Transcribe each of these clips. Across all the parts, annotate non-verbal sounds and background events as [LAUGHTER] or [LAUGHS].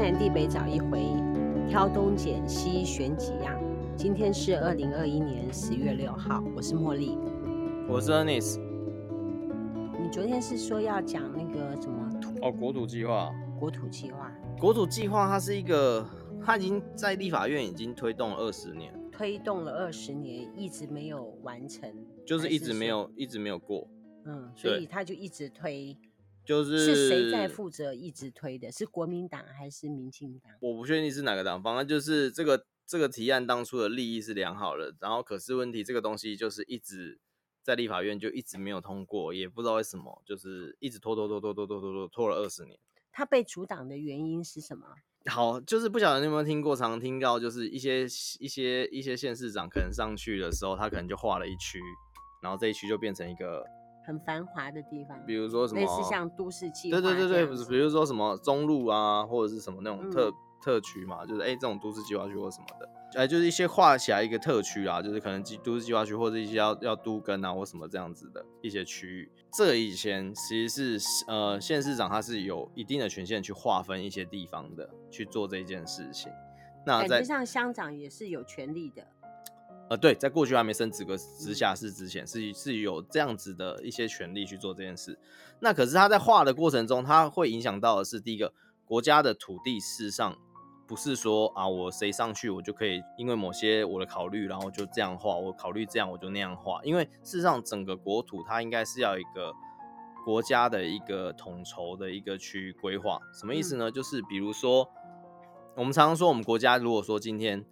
南地北找一回，挑东拣西选几样。今天是二零二一年十月六号，我是茉莉，我是 Ernest。你昨天是说要讲那个什么土？哦，国土计划。国土计划。国土计划，它是一个，它已经在立法院已经推动了二十年，推动了二十年，一直没有完成，就是一直没有，一直没有过。嗯，所以他就一直推。就是是谁在负责一直推的？是国民党还是民进党？我不确定是哪个党，反正就是这个这个提案当初的利益是良好的，然后可是问题这个东西就是一直在立法院就一直没有通过，也不知道为什么，就是一直拖拖拖拖拖拖拖拖拖了二十年。他被阻挡的原因是什么？好，就是不晓得你有没有听过，常常听到就是一些一些一些县市长可能上去的时候，他可能就划了一区，然后这一区就变成一个。很繁华的地方，比如说什么，类似像都市计划，对对对对，比如说什么中路啊，或者是什么那种特、嗯、特区嘛，就是哎、欸，这种都市计划区或什么的，哎，就是一些画起来一个特区啊，就是可能都市计划区或者一些要要都跟啊或什么这样子的一些区域。这个以前其实是呃县市长他是有一定的权限去划分一些地方的去做这件事情。那在像乡长也是有权利的。呃，对，在过去还没升职个直辖市之前，是是有这样子的一些权利去做这件事。那可是他在画的过程中，他会影响到的是第一个国家的土地，事实上不是说啊，我谁上去我就可以因为某些我的考虑，然后就这样画，我考虑这样我就那样画。因为事实上整个国土它应该是要一个国家的一个统筹的一个去规划。什么意思呢？嗯、就是比如说我们常常说，我们国家如果说今天。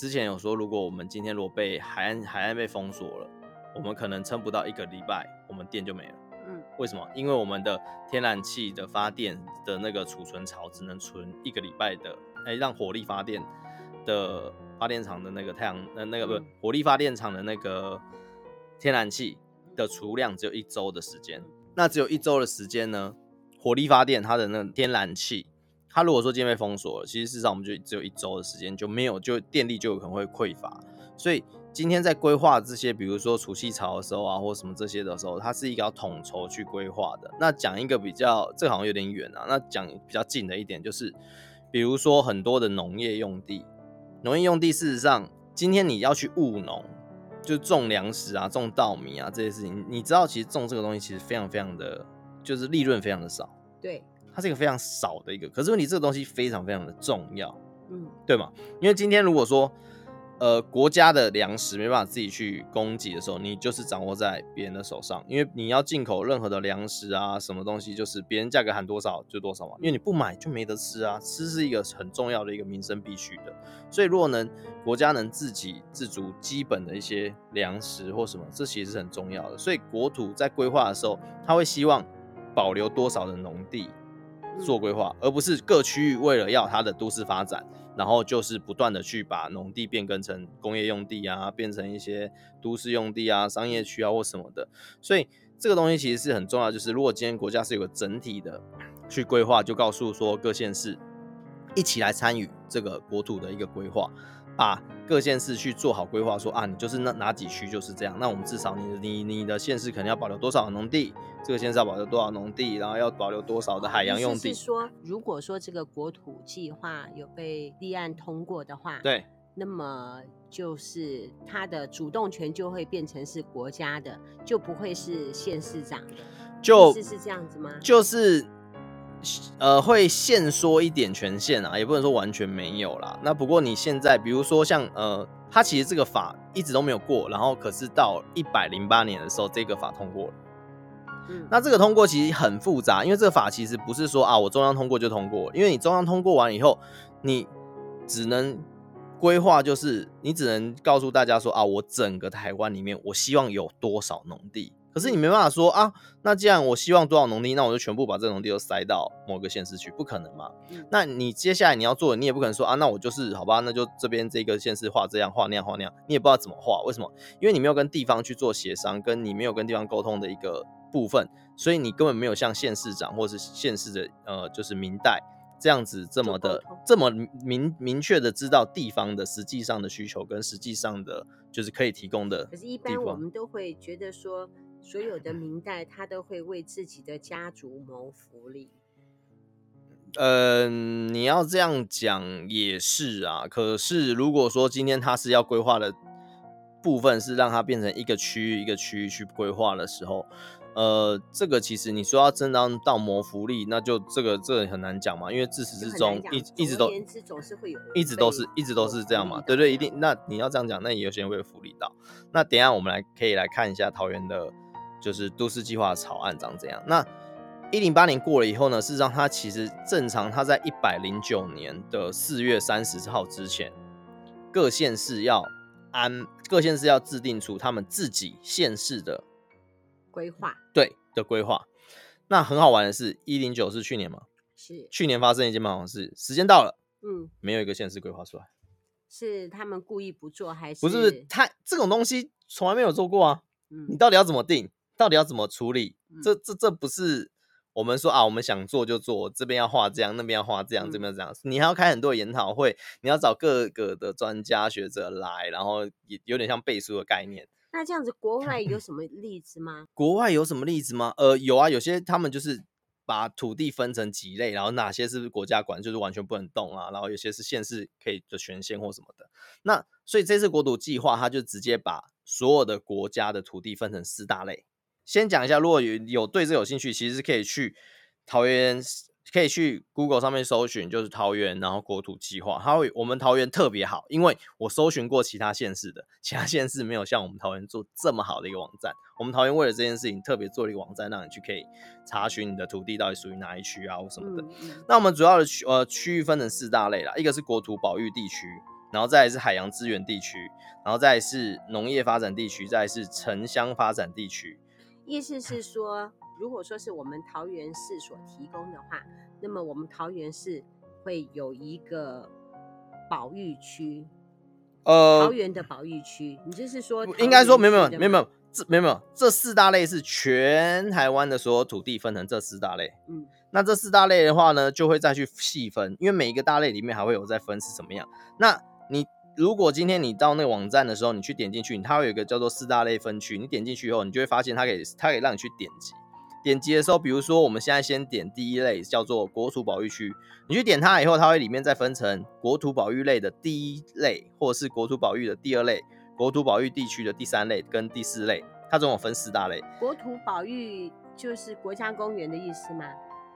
之前有说，如果我们今天如果被海岸海岸被封锁了，我们可能撑不到一个礼拜，我们电就没了。嗯，为什么？因为我们的天然气的发电的那个储存槽只能存一个礼拜的，哎，让火力发电的发电厂的那个太阳呃那个不是火力发电厂的那个天然气的储量只有一周的时间。那只有一周的时间呢，火力发电它的那个天然气。他如果说今天被封锁了，其实事实上我们就只有一周的时间，就没有就电力就有可能会匮乏。所以今天在规划这些，比如说储气槽的时候啊，或什么这些的时候，它是一个要统筹去规划的。那讲一个比较，这好像有点远啊。那讲比较近的一点就是，比如说很多的农业用地，农业用地事实上今天你要去务农，就种粮食啊、种稻米啊这些事情，你知道其实种这个东西其实非常非常的，就是利润非常的少。对。它是一个非常少的一个，可是问题这个东西非常非常的重要，嗯，对吗？因为今天如果说，呃，国家的粮食没办法自己去供给的时候，你就是掌握在别人的手上，因为你要进口任何的粮食啊，什么东西就是别人价格喊多少就多少嘛，因为你不买就没得吃啊，吃是一个很重要的一个民生必须的，所以如果能国家能自给自足基本的一些粮食或什么，这其实是很重要的，所以国土在规划的时候，他会希望保留多少的农地。做规划，而不是各区域为了要它的都市发展，然后就是不断的去把农地变更成工业用地啊，变成一些都市用地啊、商业区啊或什么的。所以这个东西其实是很重要，就是如果今天国家是有个整体的去规划，就告诉说各县市一起来参与这个国土的一个规划。把各县市去做好规划，说啊，你就是那哪几区就是这样。那我们至少你你你的县市可能要保留多少农地，这个县市要保留多少农地，然后要保留多少的海洋用地。是说，如果说这个国土计划有被立案通过的话，对，那么就是它的主动权就会变成是国家的，就不会是县市长的。就是是这样子吗？就是。呃，会限缩一点权限啊，也不能说完全没有啦。那不过你现在，比如说像呃，它其实这个法一直都没有过，然后可是到一百零八年的时候，这个法通过了。嗯，那这个通过其实很复杂，因为这个法其实不是说啊，我中央通过就通过，因为你中央通过完以后，你只能规划，就是你只能告诉大家说啊，我整个台湾里面，我希望有多少农地。可是你没办法说啊，那既然我希望多少农地，那我就全部把这个农地都塞到某个县市去，不可能嘛？那你接下来你要做的，你也不可能说啊，那我就是好吧，那就这边这个县市画这样画那样画那样，你也不知道怎么画，为什么？因为你没有跟地方去做协商，跟你没有跟地方沟通的一个部分，所以你根本没有像县市长或是县市的呃，就是民代。这样子这么的这么明明确的知道地方的实际上的需求跟实际上的就是可以提供的。可是，一般我们都会觉得说，所有的明代他都会为自己的家族谋福利。嗯、呃，你要这样讲也是啊。可是如果说今天他是要规划的部分是让它变成一个区域一个区域去规划的时候，呃，这个其实你说要真当到谋福利，那就这个这个很难讲嘛，因为自始至终一一直都总是一直都是一直都是这样嘛，对对，一定。那你要这样讲，那也有些人会有福利到。那等一下我们来可以来看一下桃园的，就是都市计划草案长怎样。那一零八年过了以后呢，事实上它其实正常，它在一百零九年的四月三十号之前，各县市要安各县市要制定出他们自己县市的规划，对的规划。那很好玩的是，一零九是去年吗？是去年发生一件蛮好事，时间到了，嗯，没有一个县市规划出来，是他们故意不做还是？不是，他这种东西从来没有做过啊，嗯，你到底要怎么定？到底要怎么处理？嗯，这这这不是。我们说啊，我们想做就做，这边要画这样，那边要画这样，这边要这样。你还要开很多研讨会，你要找各个的专家学者来，然后也有点像背书的概念。那这样子，国外有什么例子吗？国外有什么例子吗？呃，有啊，有些他们就是把土地分成几类，然后哪些是国家管，就是完全不能动啊，然后有些是县市可以的权限或什么的。那所以这次国土计划，它就直接把所有的国家的土地分成四大类。先讲一下，如果有有对这有兴趣，其实是可以去桃园，可以去 Google 上面搜寻，就是桃园，然后国土计划。它会我们桃园特别好，因为我搜寻过其他县市的，其他县市没有像我们桃园做这么好的一个网站。我们桃园为了这件事情特别做了一个网站，让你去可以查询你的土地到底属于哪一区啊或什么的。嗯、那我们主要的区呃区域分成四大类啦，一个是国土保育地区，然后再来是海洋资源地区，然后再来是农业发展地区，再来是城乡发展地区。意思是说，如果说是我们桃园市所提供的话，那么我们桃园市会有一个保育区，呃，桃园的保育区。你就是说，应该说没有没有没有没有这没有没有这四大类是全台湾的所有土地分成这四大类。嗯，那这四大类的话呢，就会再去细分，因为每一个大类里面还会有再分是怎么样。那你。如果今天你到那个网站的时候，你去点进去，它会有一个叫做四大类分区。你点进去以后，你就会发现它可以，它可以让你去点击。点击的时候，比如说我们现在先点第一类，叫做国土保育区。你去点它以后，它会里面再分成国土保育类的第一类，或者是国土保育的第二类，国土保育地区的第三类跟第四类。它总共分四大类。国土保育就是国家公园的意思吗？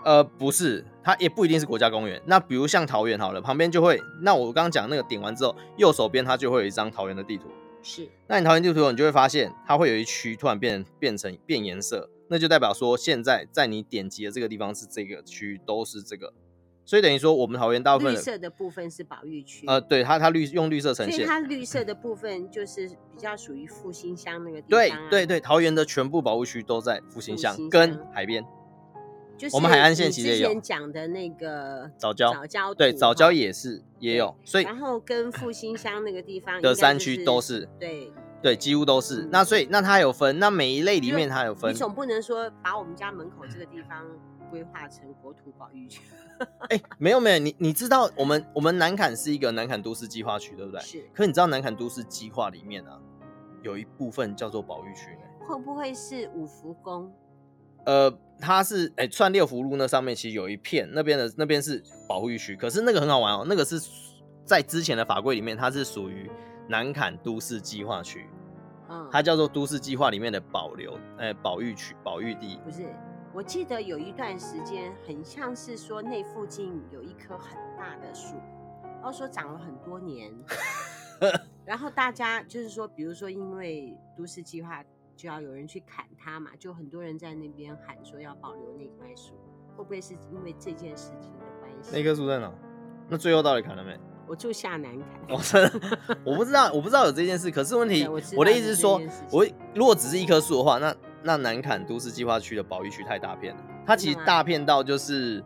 呃，不是，它也不一定是国家公园。那比如像桃园好了，旁边就会，那我刚刚讲那个点完之后，右手边它就会有一张桃园的地图。是，那你桃园地图，你就会发现它会有一区突然变变成变颜色，那就代表说现在在你点击的这个地方是这个区域都是这个，所以等于说我们桃园大部分绿色的部分是保育区。呃，对，它它绿用绿色呈现，所以它绿色的部分就是比较属于复兴乡那个地方、啊。对对对，桃园的全部保护区都在复兴乡跟海边。我们海岸线其实也有之前讲的那个早教，早教对，早教也是也有，所以然后跟复兴乡那个地方的山区都是对对，几乎都是。那所以那它有分，那每一类里面它有分。你总不能说把我们家门口这个地方规划成国土保育区？[LAUGHS] 哎，没有没有，你你知道我们我们南坎是一个南坎都市计划区，对不对？是。可你知道南坎都市计划里面啊，有一部分叫做保育区呢？会不会是五福宫？呃。它是哎，串六福路那上面其实有一片，那边的那边是保护区，可是那个很好玩哦，那个是在之前的法规里面，它是属于南坎都市计划区，嗯，它叫做都市计划里面的保留哎保育区保育地。不是，我记得有一段时间很像是说那附近有一棵很大的树，然后说长了很多年，[LAUGHS] 然后大家就是说，比如说因为都市计划。就要有人去砍它嘛，就很多人在那边喊说要保留那块树，会不会是因为这件事情的关系？那棵树在哪？那最后到底砍了没？我住下南坎。我真的，[LAUGHS] 我不知道，我不知道有这件事。可是问题，我，我的意思是说，我如果只是一棵树的话，那那南坎都市计划区的保育区太大片了。它其实大片到就是，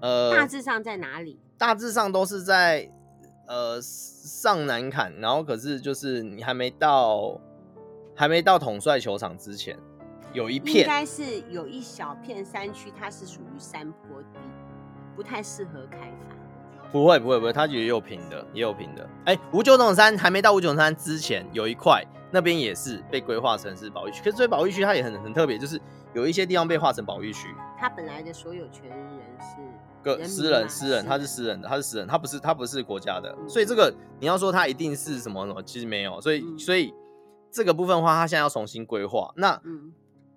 呃，大致上在哪里？大致上都是在呃上南坎，然后可是就是你还没到。还没到统帅球场之前，有一片，应该是有一小片山区，它是属于山坡地，不太适合开发。不会不会不会，它也有平的，也有平的。哎，五九总山还没到五九总山之前，有一块那边也是被规划成是保育区。可是这保育区它也很很特别，就是有一些地方被划成保育区，它本来的所有权人是个私人，私人，它是私人的，它是私人，它不是它不是国家的，所以这个你要说它一定是什么什么，其实没有，所以所以这个部分的话，它现在要重新规划。那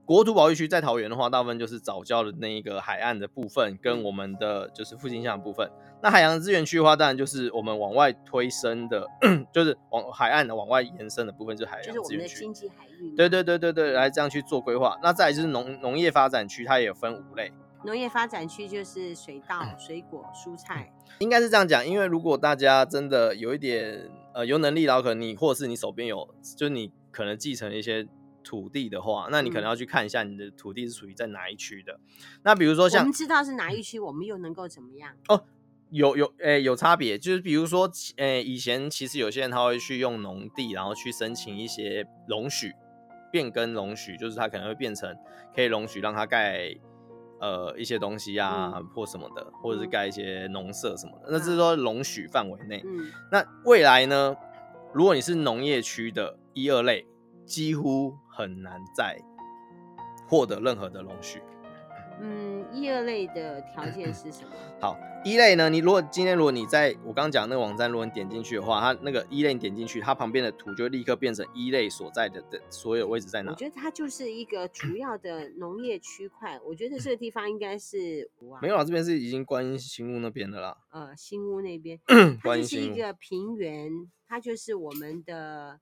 国土保育区在桃园的话，大部分就是早教的那一个海岸的部分，跟我们的就是复兴乡的部分。那海洋资源区的话，当然就是我们往外推伸的，[CLEARS THROAT] 就是往海岸的往外延伸的部分，就是海洋资源区。经济海域。对对对对对，来这样去做规划。那再来就是农农业发展区，它也有分五类。农业发展区就是水稻、水果、蔬菜，应该是这样讲。因为如果大家真的有一点呃有能力，然后可能你或者是你手边有，就是你可能继承一些土地的话，那你可能要去看一下你的土地是属于在哪一区的。嗯、那比如说像我们知道是哪一区，我们又能够怎么样？哦，有有诶、欸、有差别，就是比如说诶、欸、以前其实有些人他会去用农地，然后去申请一些容许变更容许，就是他可能会变成可以容许让他盖。呃，一些东西啊，嗯、或什么的，或者是盖一些农舍什么的，嗯、那这是说容许范围内。嗯，那未来呢？如果你是农业区的一二类，几乎很难再获得任何的容许。嗯，一二类的条件是什么？[CLEARS THROAT] 好。一类呢？你如果今天如果你在我刚刚讲那个网站，如果你点进去的话，它那个一类你点进去，它旁边的图就立刻变成一类所在的的所有位置在哪？我觉得它就是一个主要的农业区块。我觉得这个地方应该是 [CLEARS THROAT] 没有啊，这边是已经观音新屋那边的啦。呃，新屋那边，[CLEARS THROAT] 它就是一个平原，它就是我们的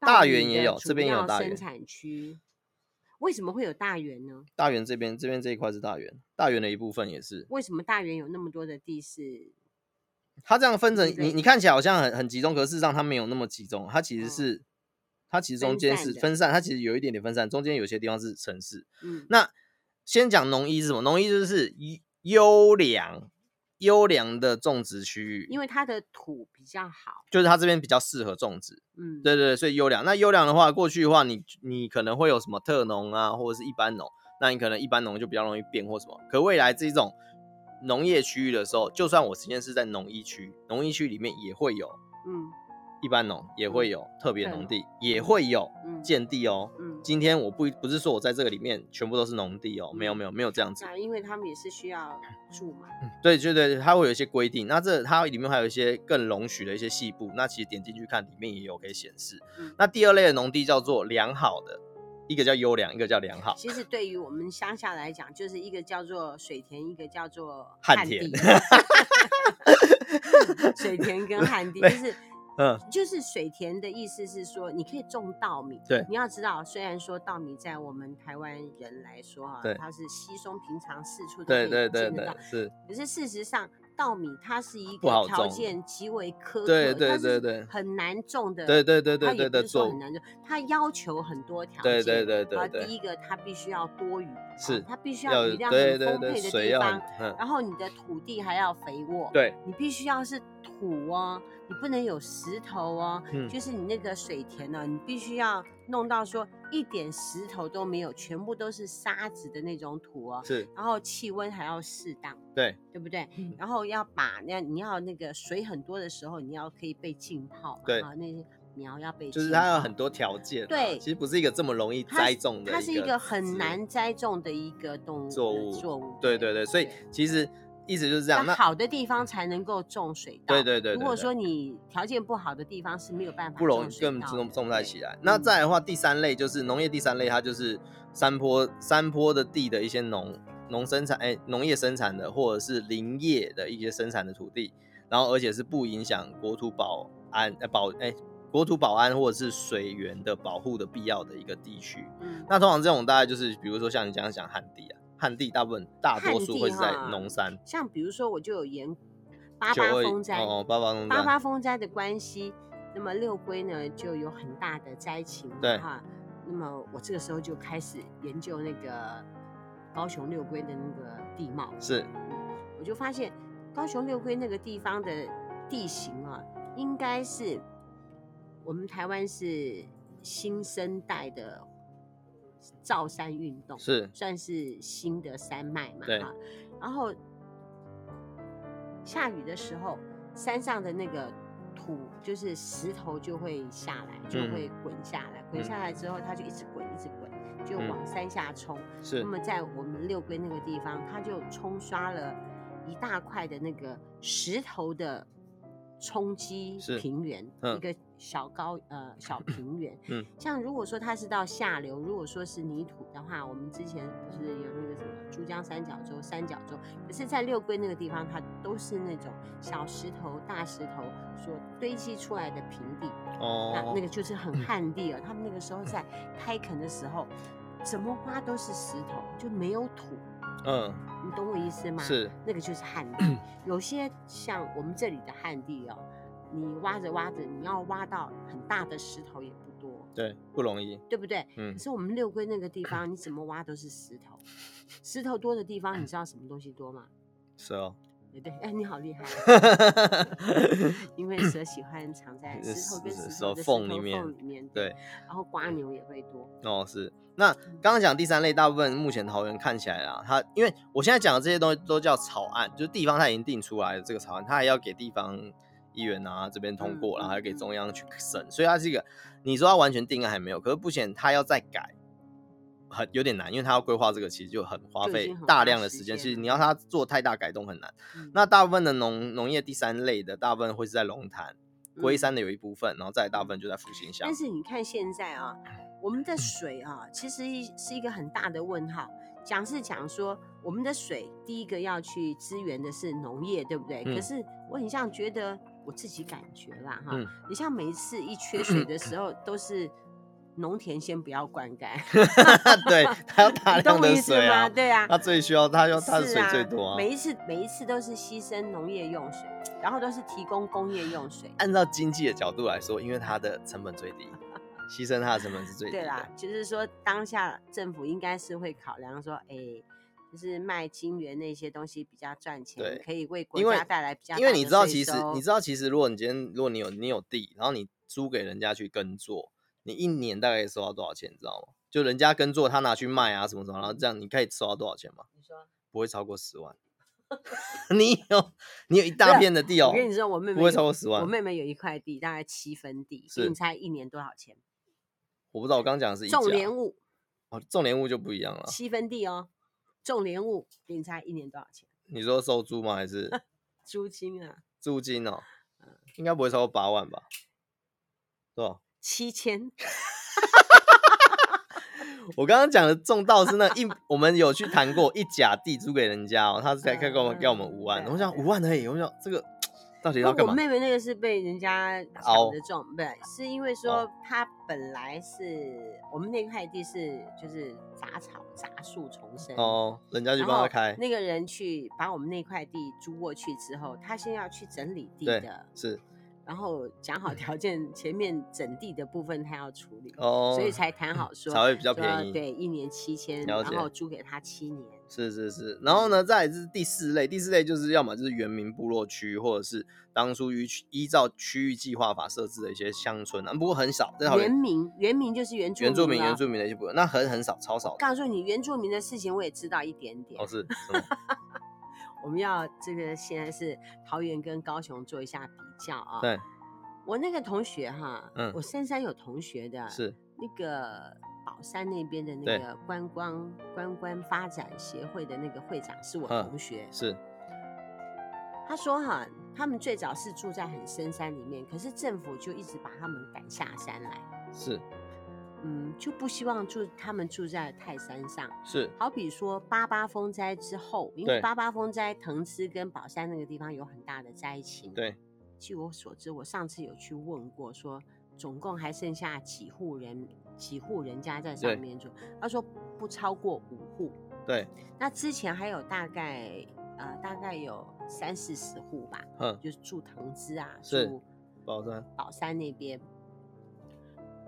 大园也有，这边也有大园生产区。为什么会有大园呢？大园这边这边这一块是大园，大园的一部分也是。为什么大园有那么多的地是？它这样分成，你你看起来好像很很集中，可是事实上它没有那么集中。它其实是，哦、它其实中间是分散，分散，它其实有一点点分散，中间有些地方是城市。嗯，那先讲农一是什么？农一就是优良。优良的种植区域，因为它的土比较好，就是它这边比较适合种植。嗯，对对对，所以优良。那优良的话，过去的话你，你你可能会有什么特农啊，或者是一般农，那你可能一般农就比较容易变或什么。可未来这种农业区域的时候，就算我实验室在农一区，农一区里面也会有，嗯。一般农也会有特别农地，也会有建地哦。嗯，今天我不不是说我在这个里面全部都是农地哦，没有没有没有这样子。啊，因为他们也是需要 [CLEARS THROAT] 住嘛。对，对对，它会有一些规定。那这它里面还有一些更容许的一些细部。那其实点进去看，里面也有可以显示。那第二类的农地叫做良好的，一个叫优良，一个叫良好。其实对于我们乡下来讲，就是一个叫做水田，一个叫做旱田。[LAUGHS] 水田跟旱地就是。嗯，就是水田的意思是说，你可以种稻米。对，你要知道，虽然说稻米在我们台湾人来说啊，对它是稀松平常，四处都可以见得到。对对对对，是。可是事实上，稻米它是一个条件极为苛刻，对对对对，很难种的。对对对对对，它也不是说很难种，它要求很多条件。对对对对。啊，第一个它必须要多雨，是，它必须要雨量很丰沛的地方，然后你的土地还要肥沃，对，你必须要是土哦。你不能有石头哦，嗯、就是你那个水田呢、啊，你必须要弄到说一点石头都没有，全部都是沙子的那种土哦。是，然后气温还要适当，对，对不对？嗯、然后要把那你要那个水很多的时候，你要可以被浸泡，对啊，那些苗要被浸泡，就是它有很多条件、啊，对，其实不是一个这么容易栽种的，它是一个很难栽种的一个动物作物，作物，对对对，所以其实。意思就是这样，那好的地方才能够种水稻。对对对，如果说你条件不好的地方是没有办法，不容易更种种不太起来。那再来的话，第三类就是农业第三类，它就是山坡山坡的地的一些农农生产哎农业生产的，或者是林业的一些生产的土地，然后而且是不影响国土保安呃保哎国土保安或者是水源的保护的必要的一个地区。嗯，那通常这种大概就是比如说像你这样讲旱地啊。旱地大部分大多数会是在农山，像比如说我就有研八八风灾哦，八八风灾，八八风灾的关系，那么六龟呢就有很大的灾情，对哈，那么我这个时候就开始研究那个高雄六龟的那个地貌，是，我就发现高雄六龟那个地方的地形啊，应该是我们台湾是新生代的。造山运动是算是新的山脉嘛？对。然后下雨的时候，山上的那个土就是石头就会下来，就会滚下来，滚、嗯、下来之后，它就一直滚，一直滚，就往山下冲。是、嗯。那么在我们六龟那个地方，它就冲刷了一大块的那个石头的冲击平原，嗯、一个小高呃小平原。嗯。像如果说它是到下流，如果说是泥土的话，我们之前不是有那个什么珠江三角洲、三角洲，可是在六龟那个地方，它都是那种小石头、大石头所堆积出来的平地。哦。那那个就是很旱地了。他们那个时候在开垦的时候，怎么挖都是石头，就没有土。嗯。你懂我意思吗？是，那个就是旱地。有些像我们这里的旱地哦，你挖着挖着，你要挖到很大的石头也不多，对，不容易，对不对？嗯。可是我们六龟那个地方，你怎么挖都是石头，石头多的地方，你知道什么东西多吗？是哦。对对，哎，你好厉害！[LAUGHS] 因为蛇喜欢藏在石头跟石头的缝里面，里面对，然后瓜牛也会多。哦，是。那刚刚讲第三类，大部分目前桃园看起来啊，它因为我现在讲的这些东西都叫草案，就是地方它已经定出来的这个草案，它还要给地方议员啊这边通过，然后还要给中央去审，所以它是一个你说它完全定案还没有，可是不显它要再改。很有点难，因为他要规划这个，其实就很花费大量的时间。其实你要他做太大改动很难。嗯、那大部分的农农业第三类的，大部分会是在龙潭、龟山的有一部分，然后再大部分就在复兴乡。但是你看现在啊，我们的水啊，其实是一个很大的问号。讲是讲说，我们的水第一个要去支援的是农业，对不对？嗯、可是我很像觉得我自己感觉啦，哈，嗯、你像每一次一缺水的时候，都是。农田先不要灌溉，[LAUGHS] 对，他要大量的水啊，对啊，他最需要，他用他的水最多啊。每一次每一次都是牺牲农业用水，然后都是提供工业用水。按照经济的角度来说，因为它的成本最低，[LAUGHS] 牺牲它的成本是最低。对啦，就是说当下政府应该是会考量说，哎，就是卖金元那些东西比较赚钱，对，可以为国家带来比较。因为你知道，其实你知道，其实如果你今天如果你有你有地，然后你租给人家去耕作。你一年大概收到多少钱，你知道吗？就人家耕作，他拿去卖啊，什么什么，然后这样你可以收到多少钱吗？你说不会超过十万。[LAUGHS] 你有你有一大片的地哦。我跟你说，我妹妹不会超过十万。我妹妹有一块地，大概七分地，是你猜一年多少钱？我不知道，我刚刚讲的是一种莲雾哦，种莲雾就不一样了。七分地哦，种莲雾，你猜一年多少钱？[LAUGHS] 你说收租吗？还是租金啊？租金哦，应该不会超过八万吧？是吧？七千，[LAUGHS] 我刚刚讲的种稻是那一，[LAUGHS] 我们有去谈过一甲地租给人家哦，他是才开给我们给我们五万，我想五万而已，我想这个 [TSK] 到底要干嘛？我妹妹那个是被人家抢的种，不是因为说他本来是我们那块地是就是杂草杂树丛生。哦，人家去帮他开，那个人去把我们那块地租过去之后，他先要去整理地的，是。然后讲好条件，前面整地的部分他要处理，哦，所以才谈好说才会比较便宜，对，一年七千，然后租给他七年。是是是，然后呢，再来是第四类，第四类就是要么就是原民部落区，或者是当初依依照区域计划法设置的一些乡村啊，不过很少。原民原民就是原住民，原住民原住民的一些部分，那很很少，超少。告诉你，原住民的事情我也知道一点点。哦，是。[LAUGHS] 我们要这个现在是桃园跟高雄做一下比较啊。对。我那个同学哈，嗯，我深山有同学的，是那个宝山那边的那个观光观光发展协会的那个会长，是我同学。是。他说哈，他们最早是住在很深山里面，可是政府就一直把他们赶下山来。是。嗯，就不希望住他们住在泰山上。是。好比说八八风灾之后，因为八八风灾，藤枝跟宝山那个地方有很大的灾情。对。据我所知，我上次有去问过，说总共还剩下几户人，几户人家在上面住。他说不超过五户。对。那之前还有大概呃大概有三四十户吧，嗯，就是住藤枝啊，住宝山宝山那边。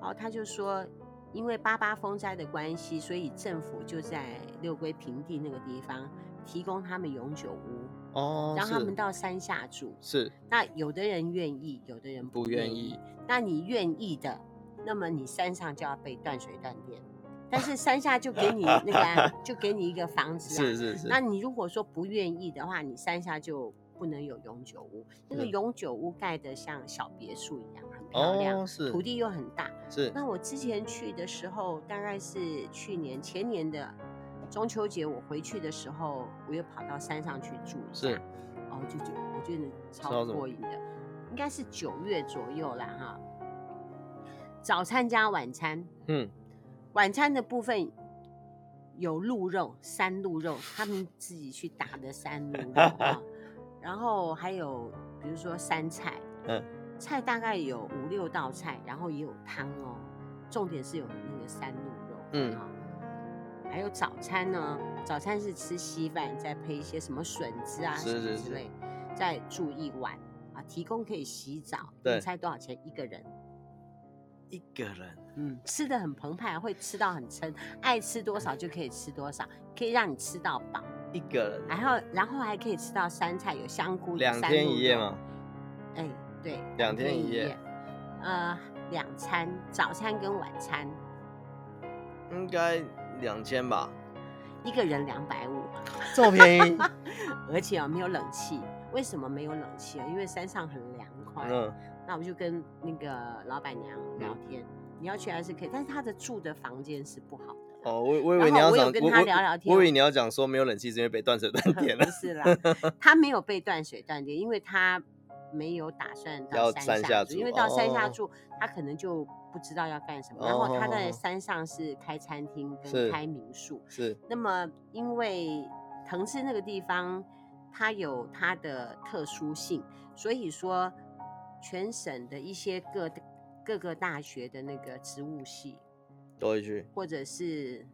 然后他就说，因为八八风灾的关系，所以政府就在六龟平地那个地方提供他们永久屋。哦，让他们到山下住是。那有的人愿意，有的人不愿意。那你愿意的，那么你山上就要被断水断电，[LAUGHS] 但是山下就给你那个，就给你一个房子啊。是是是。那你如果说不愿意的话，你山下就不能有永久屋。那个嗯永久屋盖的像小别墅一样，很漂亮，哦，是土地又很大。是那我之前去的时候，大概是去年前年的中秋节，我回去的时候，我又跑到山上去住一下。是哦，就就我觉得超过瘾的，应该是九月左右啦哈。早餐加晚餐，嗯晚餐的部分有鹿肉、山鹿肉，他们自己去打的山鹿肉啊，[LAUGHS] 然后还有比如说山菜，嗯菜大概有五六道菜，然后也有汤哦，重点是有那个山鹿肉，嗯啊，还有早餐呢，早餐是吃稀饭，再配一些什么笋子啊什是是是么之类，再住一晚啊，提供可以洗澡，对你猜多少钱一个人？一个人嗯，吃的很澎湃，会吃到很撑，爱吃多少就可以吃多少，可以让你吃到饱，一个人然后然后还可以吃到山菜，有香菇，有两天一夜吗？？哎，对，两天一夜夜，呃，两餐，早餐跟晚餐，应该两千吧，一个人两百五，这么便宜？[LAUGHS] 而且啊没有冷气，为什么没有冷气啊？因为山上很凉快。嗯，那我就跟那个老板娘聊天，你要去还是可以，但是他的住的房间是不好的。哦，我我以为你要讲，我有跟我他聊聊天我以为你要讲说没有冷气是因为被断水断 [LAUGHS] 电了不。是啦，他没有被断水断电，因为他没有打算到山山下住因为到山下哦。住，他可能就不知道要干什么。哦然后他在山上是开餐厅跟开民宿，是，那么因为藤枝那个地方，它有它的特殊性，所以说全省的一些各各个大学的那个植物系，都会去。或者是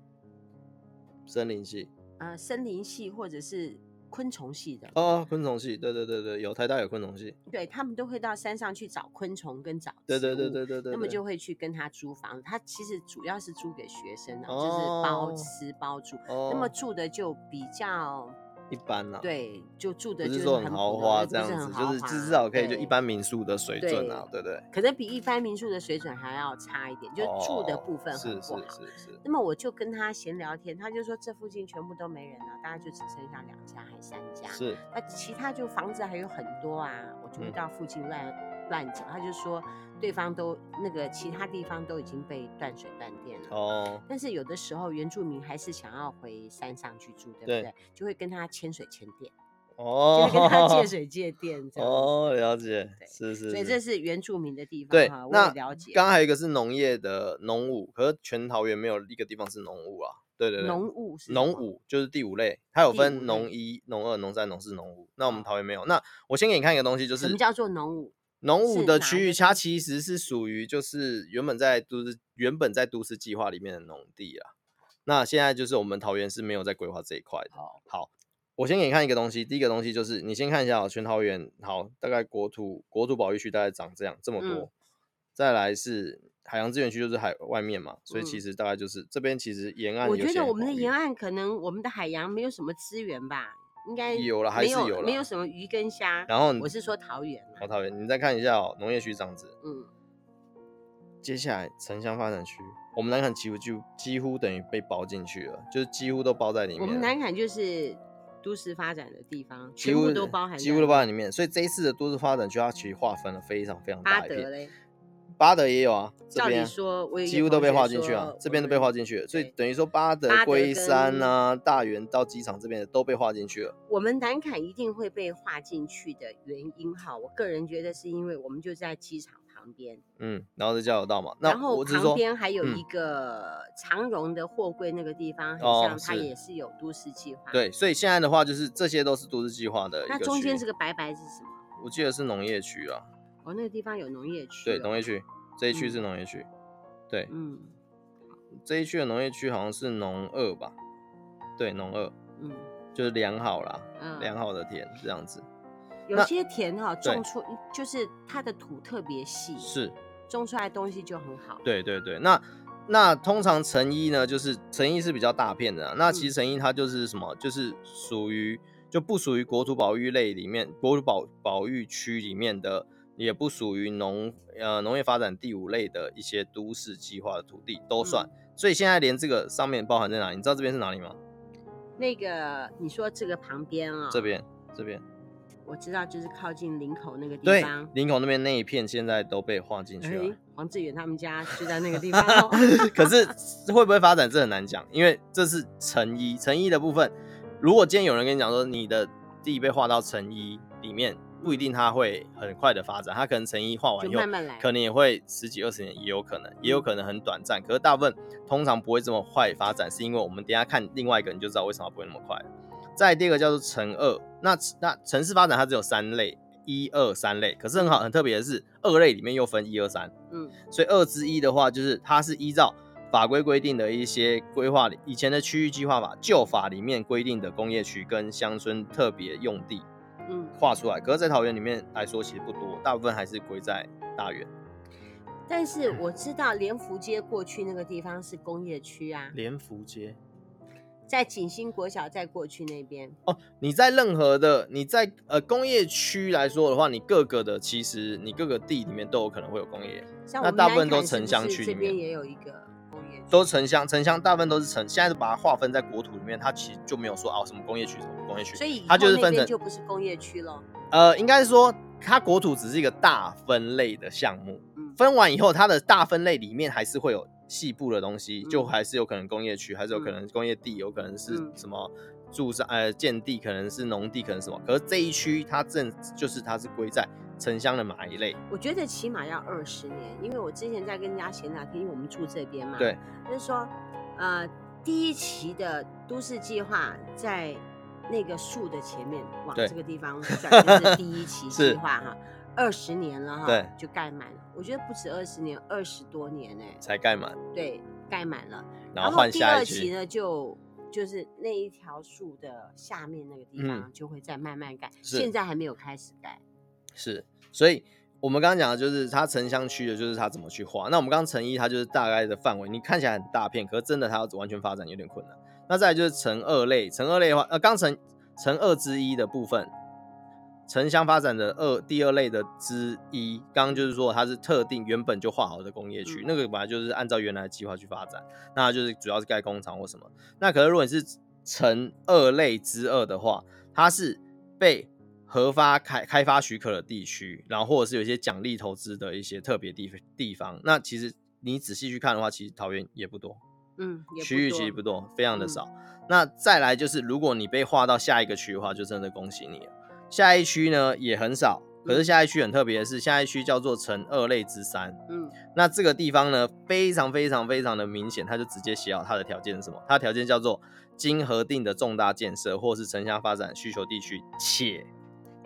森林系。呃森林系，或者是昆虫系的，哦，昆虫系，对对对对，有台大有昆虫系，对他们都会到山上去找昆虫跟找对对对对对对，那么就会去跟他租房，他其实主要是租给学生的，哦就是包吃包住，哦，那么住的就比较一般啦，，对，就住的不就是说很豪华这样子，是就是华至少可以就一般民宿的水准啊，对对不对？可能比一般民宿的水准还要差一点，就住的部分哦是是很不好。是是，那么我就跟他闲聊天，他就说这附近全部都没人了，大概就只剩下两家还三家，是那其他就房子还有很多啊，我就会嗯到附近乱、乱找。他就说对方都那个其他地方都已经被断水断电了。哦，但是有的时候原住民还是想要回山上去住，对不对？对就会跟他牵水牵电，哦就，会跟他借水 [LAUGHS] 借电这样。哦，了解，对是是，所以这是原住民的地方对那了解。刚刚还有一个是农业的农务，可是全桃园没有一个地方是农务啊。对对对，农务是农什么五就是第五类，它有分农一、农二、农三、农四、农五。那我们哦桃园没有。那我先给你看一个东西，就是什么叫做农务？农五的区域，它其实是属于就是原本在都市原本在都市计划里面的农地啊。那现在就是我们桃园是没有在规划这一块的。好，好，我先给你看一个东西，第一个东西就是你先看一下哦，全桃园好，大概国土国土保育区大概长这样这么多，嗯再来是海洋资源区就是海外面嘛，所以其嗯实大概就是、这边其实沿岸我觉得我们的沿岸可能我们的海洋没有什么资源吧，应该有了还是有了没有什么鱼跟虾。然后我是说桃园啊好桃园，你再看一下哦，农业区这样子，嗯，接下来城乡发展区，我们南崁几乎就几乎等于被包进去了，就是几乎都包在里面。我们南坎就是都市发展的地方，几乎都包含在几乎都包在里面，所以这一次的都市发展区它其实划分了非常非常巴大一片。巴德也有啊，这边几乎都被划进去啊，这边都被划进去了，所以等于说巴德、龟山跟啊、大园到机场这边的都被划进去了。我们南坎一定会被划进去的原因哈，我个人觉得是因为我们就在机场旁边，嗯，然后是交流道嘛，那然后旁边还有一个长荣的货柜那个地方，很哦像它也是有都市计划。，对，所以现在的话就是这些都是都市计划的那中间这个白白是什么？我记得是农业区啊，哦，那个地方有农业区、对，农业。区这一区嗯是农业区，对，嗯这一区的农业区好像是农二吧，对，农二嗯就是良好啦，嗯，良好的田这样子，有些田哈、对种出就是它的土特别细，是。种出来的东西就很好。对对对，那那通常成衣呢，就是成衣是比较大片的、啊，那其实成衣它就是什么，就是属于就不属于国土保育类里面，国土保保育区里面的，也不属于农呃农业发展第五类的一些都市计划的土地都算。所以现在连这个上面包含在哪里？你知道这边是哪里吗？那个你说这个旁边啊、这边这边我知道，就是靠近林口那个地对方。，林口那边那一片现在都被划进去了。哎，黄志远他们家就在那个地方哦。[LAUGHS] 可是会不会发展，这很难讲，因为这是成一成一的部分。如果今天有人跟你讲说你的地被划到成一里面，不一定它会很快的发展，它可能成一画完以后，慢慢来可能也会十几二十年，也有可能，也有可能很短暂。可是大部分通常不会这么快发展，是因为我们等一下看另外一个你就知道为什么不会那么快。再第二个叫做城二，那那城市发展它只有三类，一二三类，可是很好很特别的是，二类里面又分一二三，嗯，所以二之一的话，就是它是依照法规规定的一些规划，以前的区域计划法旧法里面规定的工业区跟乡村特别用地，嗯，画出来。可是，在桃园里面来说，其实不多，大部分还是归在大园。但是我知道莲福街过去那个地方是工业区啊，莲福街。在景星国小再过去那边哦，你在任何的你在呃工业区来说的话，你各个的其实你各个地里面都有可能会有工业，那大部分都城乡区里面这边也有一个都城乡城乡大部分都是城，现在是把它划分在国土里面，它其实就没有说啊什么工业区什么工业区，所以它就是分成就不是工业区了。呃，应该是说它国土只是一个大分类的项目，嗯，分完以后它的大分类里面还是会有。细部的东西，嗯、就还是有可能工业区，还是有可能工业地，嗯、有可能是什么住宅呃建地，可能是农地，可能什么。可是这一区它正就是它是归在城乡的哪一类？我觉得起码要二十年，因为我之前在跟人家闲聊天，因为我们住这边嘛，对，就是说呃第一期的都市计划在那个树的前面往这个地方转，就是第一期 [LAUGHS] 计划哈。二十年了哈，对，就盖满了。我觉得不止二十年，二十多年哎，才盖满。对，盖满了。然后。第二期呢，就就是那一条树的下面那个地方就会再慢慢盖。嗯、现在还没有开始盖。是，所以我们刚刚讲的就是它城乡区的，就是它怎么去画。那我们刚刚城一，它就是大概的范围，你看起来很大片，可是真的它要完全发展有点困难。那再来就是城二类，城二类的话，呃，刚城城二之一的部分。城乡发展的二第二类的之一，刚刚就是说它是特定原本就划好的工业区，嗯、那个本来就是按照原来的计划去发展，那就是主要是盖工厂或什么。那可是如果你是城二类之二的话，它是被核发开开发许可的地区，然后或者是有一些奖励投资的一些特别地地方。那其实你仔细去看的话，其实桃园也不多，嗯，区域其实不多，非常的少。嗯、那再来就是，如果你被划到下一个区的话，就真的恭喜你了。下一区呢也很少，可是下一区很特别的是，下一区叫做城二类之三。嗯，那这个地方呢非常非常非常的明显，它就直接写好它的条件是什么？它的条件叫做经核定的重大建设或是城乡发展需求地区，且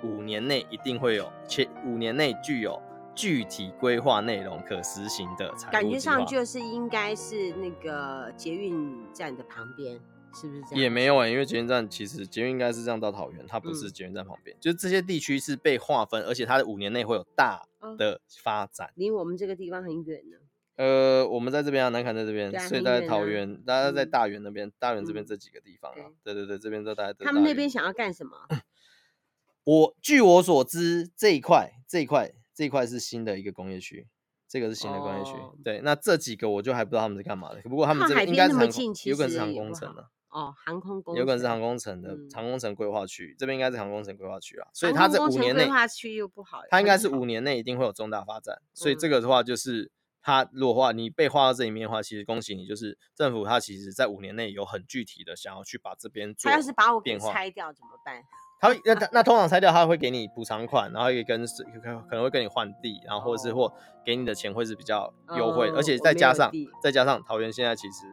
五年内一定会有，且五年内具有具体规划内容可实行的财务。感觉上就是应该是那个捷运站的旁边。是不是这样？也没有哎、欸，因为捷运站其实捷运应该是这样到桃园，它不是捷运站旁边，嗯、就是这些地区是被划分，而且它的五年内会有大的发展。离、哦、我们这个地方很远呢。呃，我们在这边啊，南崁在这边，啊、所以在桃园，啊、大家在大园那边，嗯、大园这边这几个地方啊。对，对对对，这边都大家。他们那边想要干什么？我据我所知，这一块这一块这一块是新的一个工业区，这个是新的工业区。哦、对，那这几个我就还不知道他们是干嘛的。不过他们这边应该是航有可能是航空城的。哦，航空工有可能是航空城的、嗯、航空城规划区，这边应该是航空城规划区啊，所以它这五年内规划区又不好，它应该是五年内一定会有重大发展，嗯、所以这个的话就是它如果话你被划到这里面的话，其实恭喜你，就是政府它其实在五年内有很具体的想要去把这边做，它要是把我给拆掉怎么办？他那那通常拆掉，他会给你补偿款，然后也跟可能会跟你换地，然后或者是或给你的钱会是比较优惠，哦、而且再加上再加上桃园现在其实。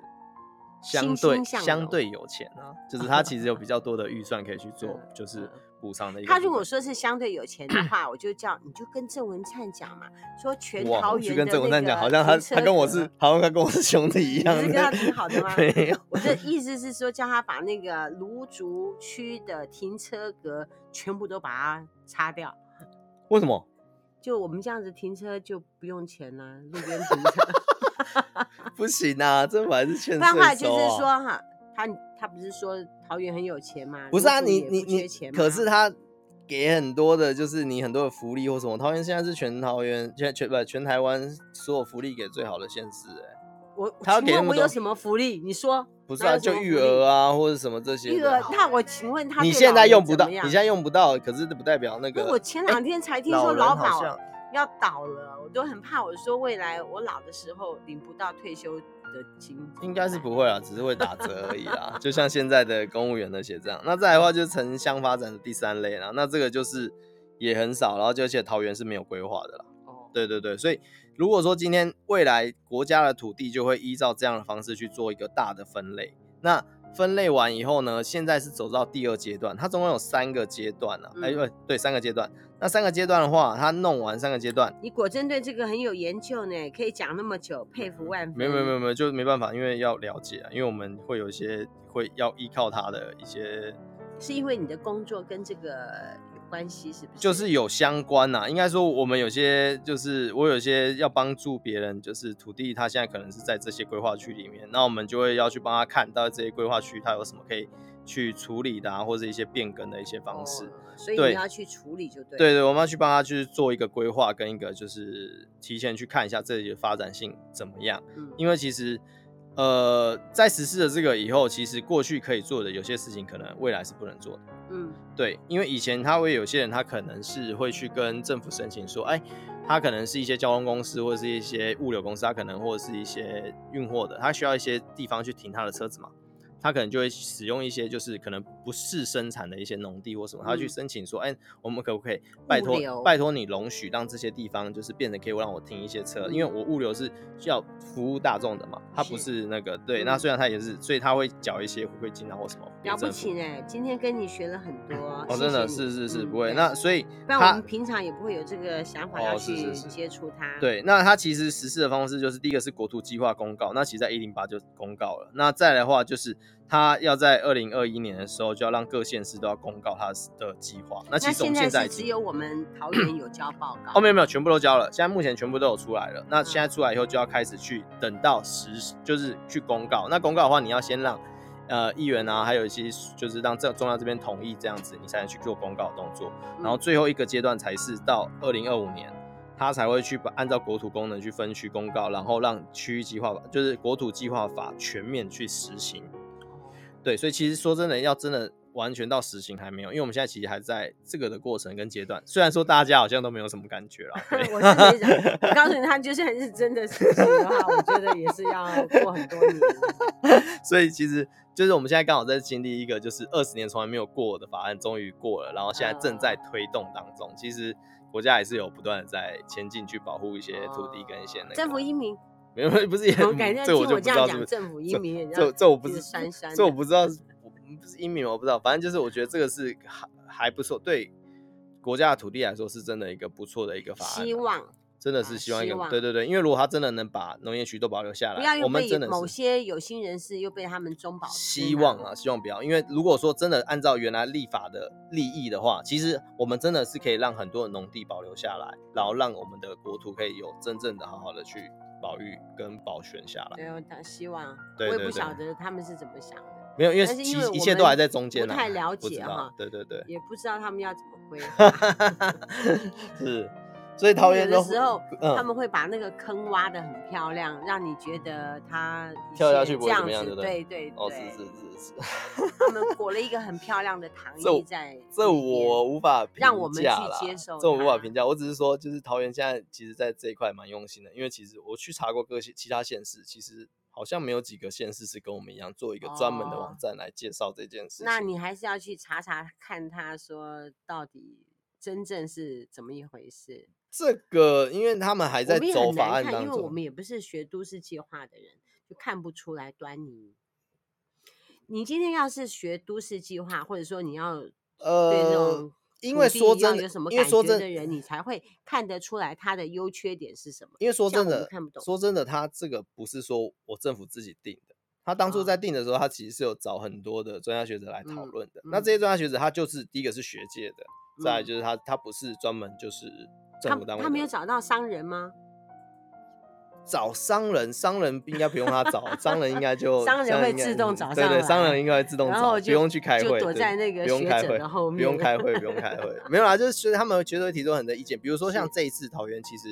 相对相对有钱啊，就是他其实有比较多的预算可以去做，就是补偿的一个。他如果说是相对有钱的话，我就叫你就跟郑文灿讲嘛，说全桃园的那个。跟郑文灿讲，好像他他跟我是，好像他跟我是兄弟一样。你是跟他挺好的吗？没有。我的意思是说，叫他把那个芦竹区的停车格全部都把它擦掉。为什么？就我们这样子停车就不用钱了，路边停车。[LAUGHS] [LAUGHS] 不行啊，这还是欠税收啊。不然就是说哈，他他不是说桃园很有钱吗？不是啊，你你你，可是他给很多的，就是你很多的福利或什么。桃园现在是全桃园，全全不全台湾所有福利给最好的县市哎。我他要给我有什么福利？你说不是啊，就育儿啊，或者什么这些。育儿，那我请问他，你现在用不到，你现在用不到，可是不代表那个。我前两天才听说老保要倒了，我都很怕。我说未来我老的时候领不到退休的金，应该是不会啊，只是会打折而已啦。[LAUGHS] 就像现在的公务员那些这样。那再来的话就是城乡发展的第三类啦，那这个就是也很少，然后就而且桃园是没有规划的啦。哦，对对对，所以。如果说今天未来国家的土地就会依照这样的方式去做一个大的分类，那分类完以后呢，现在是走到第二阶段，它总共有三个阶段啊，哎、嗯，对，三个阶段。那三个阶段的话，它弄完三个阶段，你果真对这个很有研究呢，可以讲那么久，佩服万分。没有没有没有没有，就没办法，因为要了解啊，因为我们会有一些会要依靠它的一些，是因为你的工作跟这个。关系是不是就是有相关呐、啊？应该说我们有些就是我有些要帮助别人，就是土地他现在可能是在这些规划区里面，那我们就会要去帮他看到这些规划区它有什么可以去处理的啊，或者一些变更的一些方式。哦、所以你要去处理就对。对对，我们要去帮他去做一个规划跟一个就是提前去看一下这里的发展性怎么样。嗯，因为其实呃在实施了这个以后，其实过去可以做的有些事情，可能未来是不能做的。嗯，对，因为以前他会有些人，他可能是会去跟政府申请说，哎，他可能是一些交通公司或者是一些物流公司，他可能或者是一些运货的，他需要一些地方去停他的车子嘛。他可能就会使用一些就是可能不是生产的一些农地或什么，他去申请说，哎、欸，我们可不可以拜托拜托你容许让这些地方就是变得可以让我停一些车，因为我物流是需要服务大众的嘛，他不是那个对。那虽然他也是，所以他会缴一些回馈金啊或什么。了不起呢，今天跟你学了很多。哦，真的是是是不会。那所以，不然我们平常也不会有这个想法要去接触它。对，那他其实实施的方式就是第一个是国土计划公告，那其实在一零八就公告了。那再来的话就是。他要在二零二一年的时候就要让各县市都要公告他的计划。那其实我们现在只有我们桃园有交报告。[COUGHS] 哦，没有没有，全部都交了。现在目前全部都有出来了。那现在出来以后就要开始去等到实，就是去公告。那公告的话，你要先让呃议员啊，还有一些就是让这中央这边同意这样子，你才能去做公告的动作。然后最后一个阶段才是到二零二五年，他才会去把按照国土功能去分区公告，然后让区域计划法，就是国土计划法全面去实行。对，所以其实说真的，要真的完全到实行还没有，因为我们现在其实还在这个的过程跟阶段。虽然说大家好像都没有什么感觉了，[LAUGHS] 我是没想，[LAUGHS] 我告诉你，他就算是真的实行的话，我觉得也是要过很多年。[LAUGHS] 所以其实就是我们现在刚好在经历一个就是二十年从来没有过的法案，终于过了，然后现在正在推动当中。其实国家也是有不断的在前进去保护一些土地跟一些那个政府英明。没有，不是也我就不知道是不是政府英明，这这我不是珊珊，这我不知道，我不是英明，我不知道，反正就是我觉得这个是还还不错，对国家的土地来说是真的一个不错的一个法案，希望真的是希望一个，对对对，因为如果他真的能把农业区都保留下来，我们真的某些有心人士又被他们中保，希望啊，希望不要，因为如果说真的按照原来立法的利益的话，其实我们真的是可以让很多的农地保留下来，然后让我们的国土可以有真正的好好的去。保育跟保全下来，没有他希望，对对对，我也不晓得他们是怎么想的。没有，因为其一切都还在中间，不太了解哈。对对对，也不知道他们要怎么 [LAUGHS] 规划。是。所以桃园的时候，他们会把那个坑挖得很漂亮，让你觉得它跳下去不会怎么样，对对对，哦，是是是是，他们裹了一个很漂亮的糖衣在，这我无法让我们去接受，这我无法评价。我只是说，就是桃园现在其实在这一块蛮用心的，因为其实我去查过各县其他县市，其实好像没有几个县市是跟我们一样做一个专门的网站来介绍这件事。那你还是要去查查看，他说到底真正是怎么一回事。这个，因为他们还在走法案当中，因为我们也不是学都市计划的人，就看不出来端倪。你今天要是学都市计划，或者说你要呃，因为说真的，有什么感觉的人，你才会看得出来他的优缺点是什么。因为说真的，看不懂。说真的，他这个不是说我政府自己定的，他当初在定的时候，他其实是有找很多的专家学者来讨论的。那这些专家学者，他就是第一个是学界的，再就是他他不是专门就是。他他没有找到商人吗？找商人，商人应该不用他找，商人应该就 [LAUGHS] 商人会自动找上。对对，商人应该会自动找，不用去开会，躲在那个学者的后面，不用开会，不用开会，没有啦，就是所以他们觉得会提出很多意见，比如说像这一次桃园，其实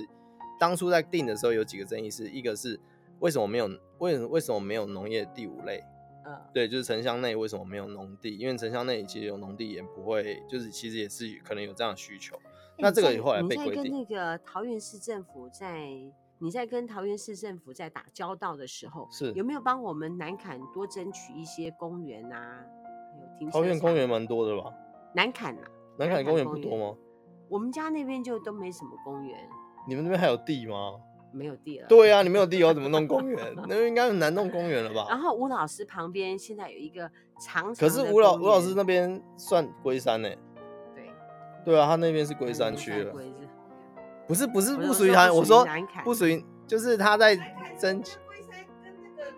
当初在定的时候有几个争议，是一个是为什么没有为什么为什么没有农业第五类？嗯，对，就是城乡内为什么没有农地？因为城乡内其实有农地也不会，就是其实也是可能有这样的需求。那这个也后来被规定。你在跟那个桃园市政府在你在跟桃园市政府在打交道的时候，是有没有帮我们南坎多争取一些公园啊？有桃园公园蛮多的吧？南坎啊，南坎公园不多吗？我们家那边就都没什么公园。你们那边还有地吗？没有地了。对啊，你没有地，我怎么弄公园？那边应该很难弄公园了吧？然后吴老师旁边现在有一个长长。可是吴老吴老师那边算龟山呢？对。对啊，他那边是龟山区了。不是不是不属于他，我说不属于，就是他在争取。龟山跟那个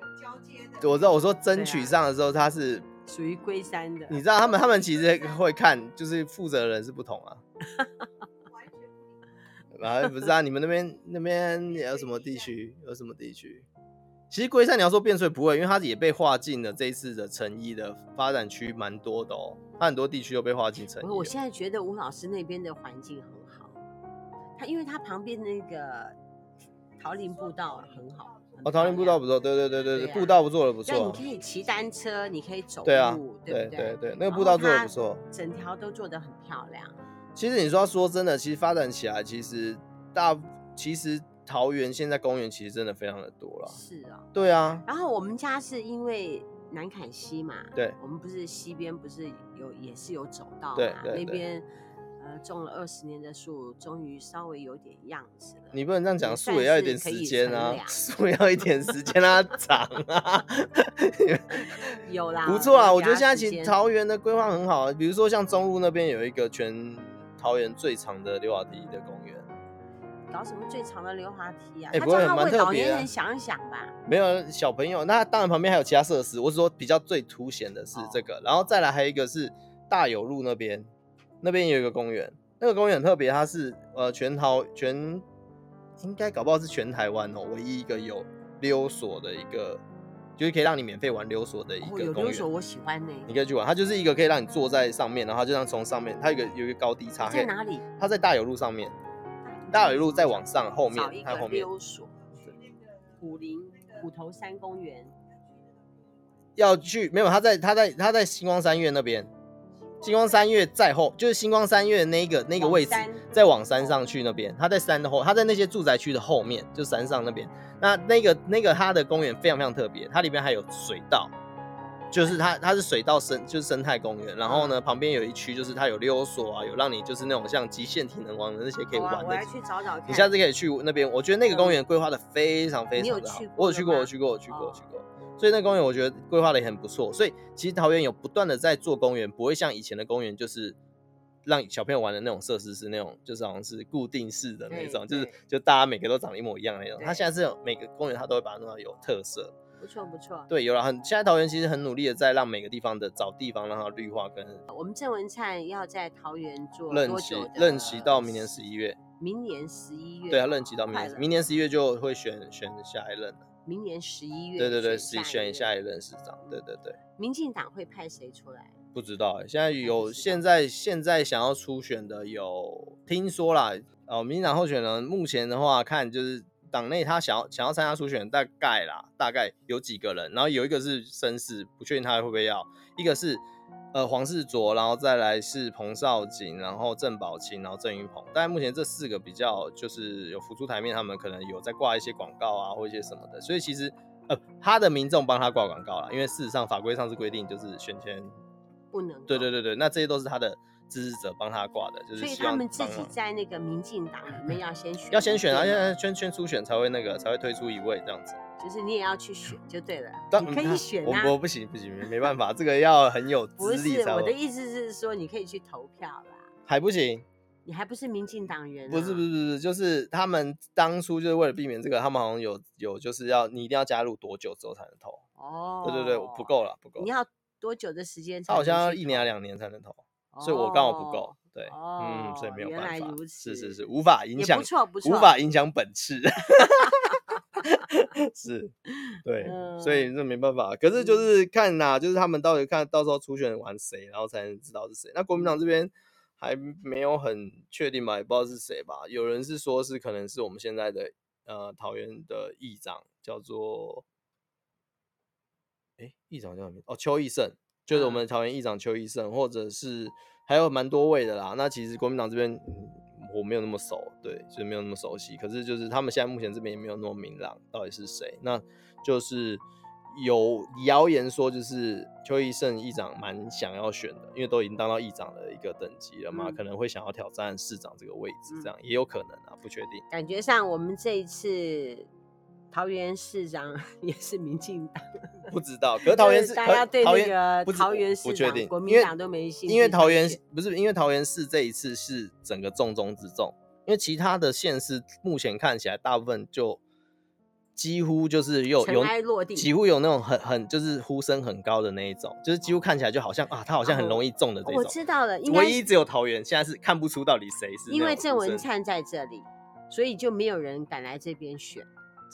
有交接的。我知道，我说争取上的时候，他是属于龟山的。你知道他们他们其实会看，就是负责人是不同啊。[LAUGHS] 啊，不是啊，你们那边那边有什么地区？有什么地区？其实龟山你要说变脆不会，因为它也被划进了这一次的诚毅的发展区，蛮多的哦。它很多地区都被划进诚毅。我现在觉得吴老师那边的环境很好，他因为他旁边那个桃林步道很好。哦，桃林步道不错，对对对对对，步道不做的不错。那你可以骑单车，你可以走路，对对对，那个步道做的不错，整条都做的很漂亮。其实你说说真的，其实发展起来，其实大其实桃园现在公园其实真的非常的多了。是啊，对啊。然后我们家是因为南崁溪嘛，对，我们不是西边不是有也是有走道嘛，那边呃种了二十年的树，终于稍微有点样子了。你不能这样讲，树也要一点时间啊，[LAUGHS] 树要一点时间让它长啊。[LAUGHS] 有啦，不错啊，我觉得现在其实桃园的规划很好啊，比如说像中路那边有一个全。桃园最长的溜滑梯的公园，搞什么最长的溜滑梯啊？哎、欸，不会蛮特别的。老年人想一想吧。没有小朋友，那当然旁边还有其他设施。我是说比较最凸显的是这个，哦、然后再来还有一个是大有路那边，那边有一个公园，那个公园很特别，它是呃全桃全应该搞不好是全台湾哦唯一一个有溜索的一个。就是可以让你免费玩溜索的一个公园。哦，溜索我喜欢呢。你可以去玩，它就是一个可以让你坐在上面，然后就像从上面，它有一个有一个高低差。在哪里？它在大有路上面。大有路再往上后面，它后面。溜索。虎林虎头山公园。要去没有？他在他在他在星光三院那边。星光三月在后，就是星光三月那个那个位置，再往山上去那边。它在山的后，它在那些住宅区的后面，就山上那边。那那个那个它的公园非常非常特别，它里面还有水道，就是它它是水道生就是生态公园。然后呢，旁边有一区就是它有溜索啊，有让你就是那种像极限体能王的那些可以玩的。我要去找找看。你下次可以去那边，我觉得那个公园规划的非常非常的好。我有去过，我去过，我去过，我去过。所以那公园我觉得规划的也很不错。所以其实桃园有不断的在做公园，不会像以前的公园就是。让小朋友玩的那种设施是那种，就是好像是固定式的那种，就是就大家每个都长得一模一样的那种。他现在是有每个公园，他都会把它弄到有特色。不错不错。对，有了很，现在桃园其实很努力的在让每个地方的找地方让它绿化跟。我们郑文灿要在桃园做任期，任期到明年十一月。明年十一月。对啊，任期到明年，明年十一月就会选选下一任了。明年十一月。对对对，是选下一任市长。对对对。民进党会派谁出来？不知道现在有现在现在想要初选的有听说啦，哦，民进党候选人目前的话看就是党内他想要想要参加初选大概啦，大概有几个人，然后有一个是绅士，不确定他会不会要，一个是呃黄世卓，然后再来是彭少锦，然后郑宝清，然后郑云鹏，但目前这四个比较就是有浮出台面，他们可能有在挂一些广告啊或一些什么的，所以其实呃他的民众帮他挂广告了，因为事实上法规上是规定就是选前。不能对对对对，那这些都是他的支持者帮他挂的，就是所以他们自己在那个民进党里面要先选，要先选啊，要先先初选才会那个才会推出一位这样子。就是你也要去选就对了，当你可以选啊。我我不行不行，没办法，这个要很有资历。不是我的意思是说，你可以去投票啦。还不行？你还不是民进党员？不是不是不是，就是他们当初就是为了避免这个，他们好像有有就是要你一定要加入多久之后才能投。哦，对对对，不够了不够。你要。多久的时间？他好像要一年两年才能投，哦、所以我刚好不够。对，哦、嗯，所以没有办法。原来如此。是是是，无法影响，不错不错，无法影响本次。[LAUGHS] [LAUGHS] 是，[LAUGHS] 对，嗯、所以这没办法。可是就是看呐、啊，就是他们到底看到时候初选玩谁，然后才能知道是谁。那国民党这边还没有很确定吧，也不知道是谁吧。有人是说是可能是我们现在的呃桃园的议长，叫做。哎，议长叫什么？哦，邱义胜，就是我们桃园议长邱义胜，或者是还有蛮多位的啦。那其实国民党这边、嗯、我没有那么熟，对，就是没有那么熟悉。可是就是他们现在目前这边也没有那么明朗，到底是谁？那就是。有谣言说，就是邱奕胜议长蛮想要选的，因为都已经当到议长的一个等级了嘛，嗯、可能会想要挑战市长这个位置，这样、嗯、也有可能啊，不确定。感觉上我们这一次桃园市长 [LAUGHS] 也是民进党，[LAUGHS] 不知道。可是桃园市大家对那个桃园市确定，国民党都没信心。因为桃园不是因为桃园市这一次是整个重中之重，因为其他的县市目前看起来大部分就。几乎就是有有几乎有那种很很就是呼声很高的那一种，就是几乎看起来就好像啊，他好像很容易中的这种。我知道了，唯一只有桃园现在是看不出到底谁是。因为郑文灿在这里，所以就没有人敢来这边选。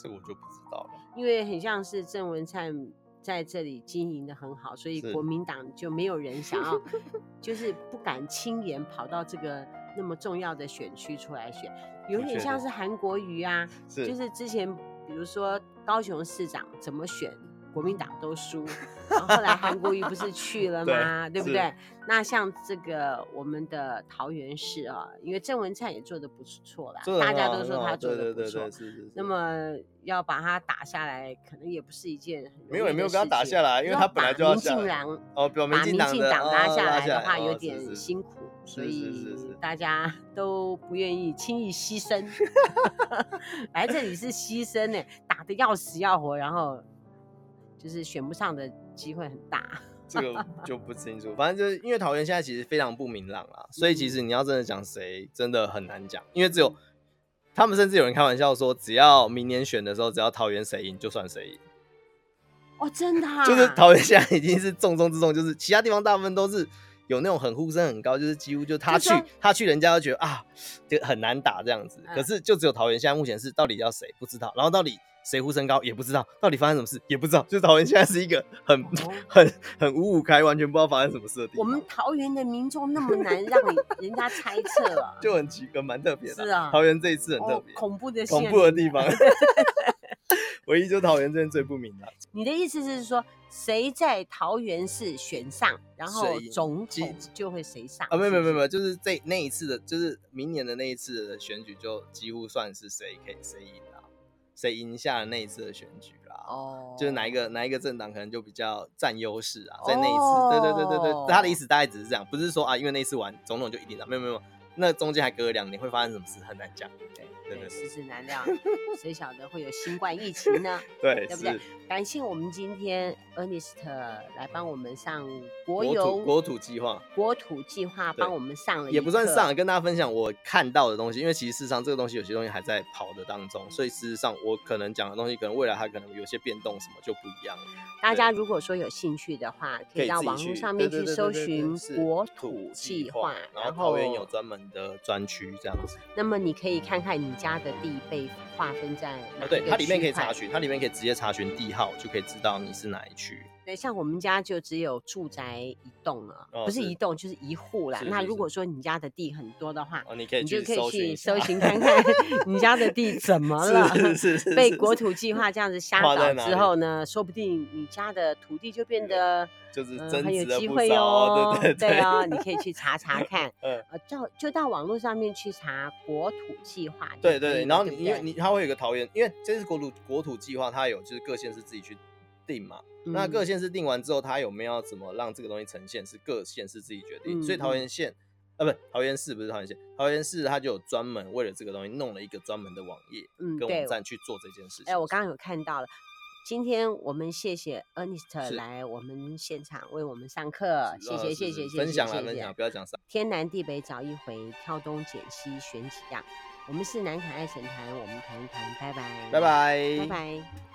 这个我就不知道了。因为很像是郑文灿在这里经营的很好，所以国民党就没有人想要，[LAUGHS] 就是不敢轻言跑到这个那么重要的选区出来选，有点像是韩国瑜啊，就是之前。比如说高雄市长怎么选，国民党都输，[LAUGHS] 然后后来韩国瑜不是去了 [LAUGHS] 吗？对，对不对？那像这个我们的桃园市啊，因为郑文灿也做的不错啦，大家都说他做的不错。那么要把他打下来，可能也不是一件很没有也没有跟他打下来，因为他本来就要下来。哦，把民进党拉下来的话有点辛苦，所以大家都不愿意轻易牺牲。[LAUGHS] 来这里是牺牲呢，打的要死要活，然后就是选不上的机会很大。这个 [LAUGHS] 就不清楚，反正就是因为桃园现在其实非常不明朗啦，所以其实你要真的讲谁，真的很难讲，因为只有他们甚至有人开玩笑说，只要明年选的时候，只要桃园谁赢就算谁赢。哦，真的啊？就是桃园现在已经是重中之重，就是其他地方大部分都是有那种很呼声很高，就是几乎就他去他去，人家都觉得啊，就很难打这样子。可是就只有桃园现在目前是到底要谁不知道，然后到底。谁呼声高也不知道，到底发生什么事也不知道。就是桃园现在是一个很、[LAUGHS] 很、很五五开，完全不知道发生什么事的地方。我们桃园的民众那么难让你 [LAUGHS] 人家猜测啊，就很奇怪，蛮特别的。是啊，桃园这一次很特别，哦，恐怖的恐怖的地方。[LAUGHS] 唯一就桃园这边最不明了。你的意思是说，谁在桃园市选上，然后总统就会谁上？啊，没有没有没有，就是这那一次的，就是明年的那一次的选举，就几乎算是谁可以谁赢。谁赢下了那一次的选举啦？哦，oh. 就是哪一个哪一个政党可能就比较占优势啊，在那一次，oh. 对对对对对，他的意思大概只是这样，不是说啊，因为那一次完总统就一定了，没有没有，那中间还隔了两年，会发生什么事很难讲。对，世事难料，谁晓得会有新冠疫情呢？[LAUGHS] 对，对不对？感谢我们今天 Ernest 来帮我们上国游国土计划，国土计划帮我们上了，也不算上，跟大家分享我看到的东西。因为其实事实上这个东西有些东西还在跑的当中，所以事实上我可能讲的东西，可能未来它可能有些变动，什么就不一样了。大家如果说有兴趣的话，可以到网络上面去搜寻国土计划，然后桃园有专门的专区这样子。那么你可以看看你家的地被划分在啊？对，它里面可以查询，它里面可以直接查询地号，就可以知道你是哪一区。对，像我们家就只有住宅一栋了，不是一栋就是一户啦。那如果说你家的地很多的话，你就可以去搜寻看 [LAUGHS] 看你家的地怎么了，被国土计划这样子 [LAUGHS] 瞎搞之后呢，说不定你家的土地就变得 [LAUGHS] 就是很有机会哦。对对对哦，你可以去查查看，呃，到就到网络上面去查国土计划。对对，然后你因为你它会有个桃园，因为这是国土国土计划，它有就是各县市自己去。定嘛，那各县市定完之后，他有没有怎么让这个东西呈现，是各县市自己决定。所以桃园县，啊，不，桃园市不是桃园县，桃园市它就有专门为了这个东西弄了一个专门的网页，嗯，跟网站去做这件事情。哎，我刚刚有看到了，今天我们谢谢 Ernest 来我们现场为我们上课，谢谢谢谢谢谢，分享了分享，不要讲啥。天南地北找一回，挑东拣西选几样。我们是南卡爱神坛，我们谈一谈，拜拜，拜拜，拜拜。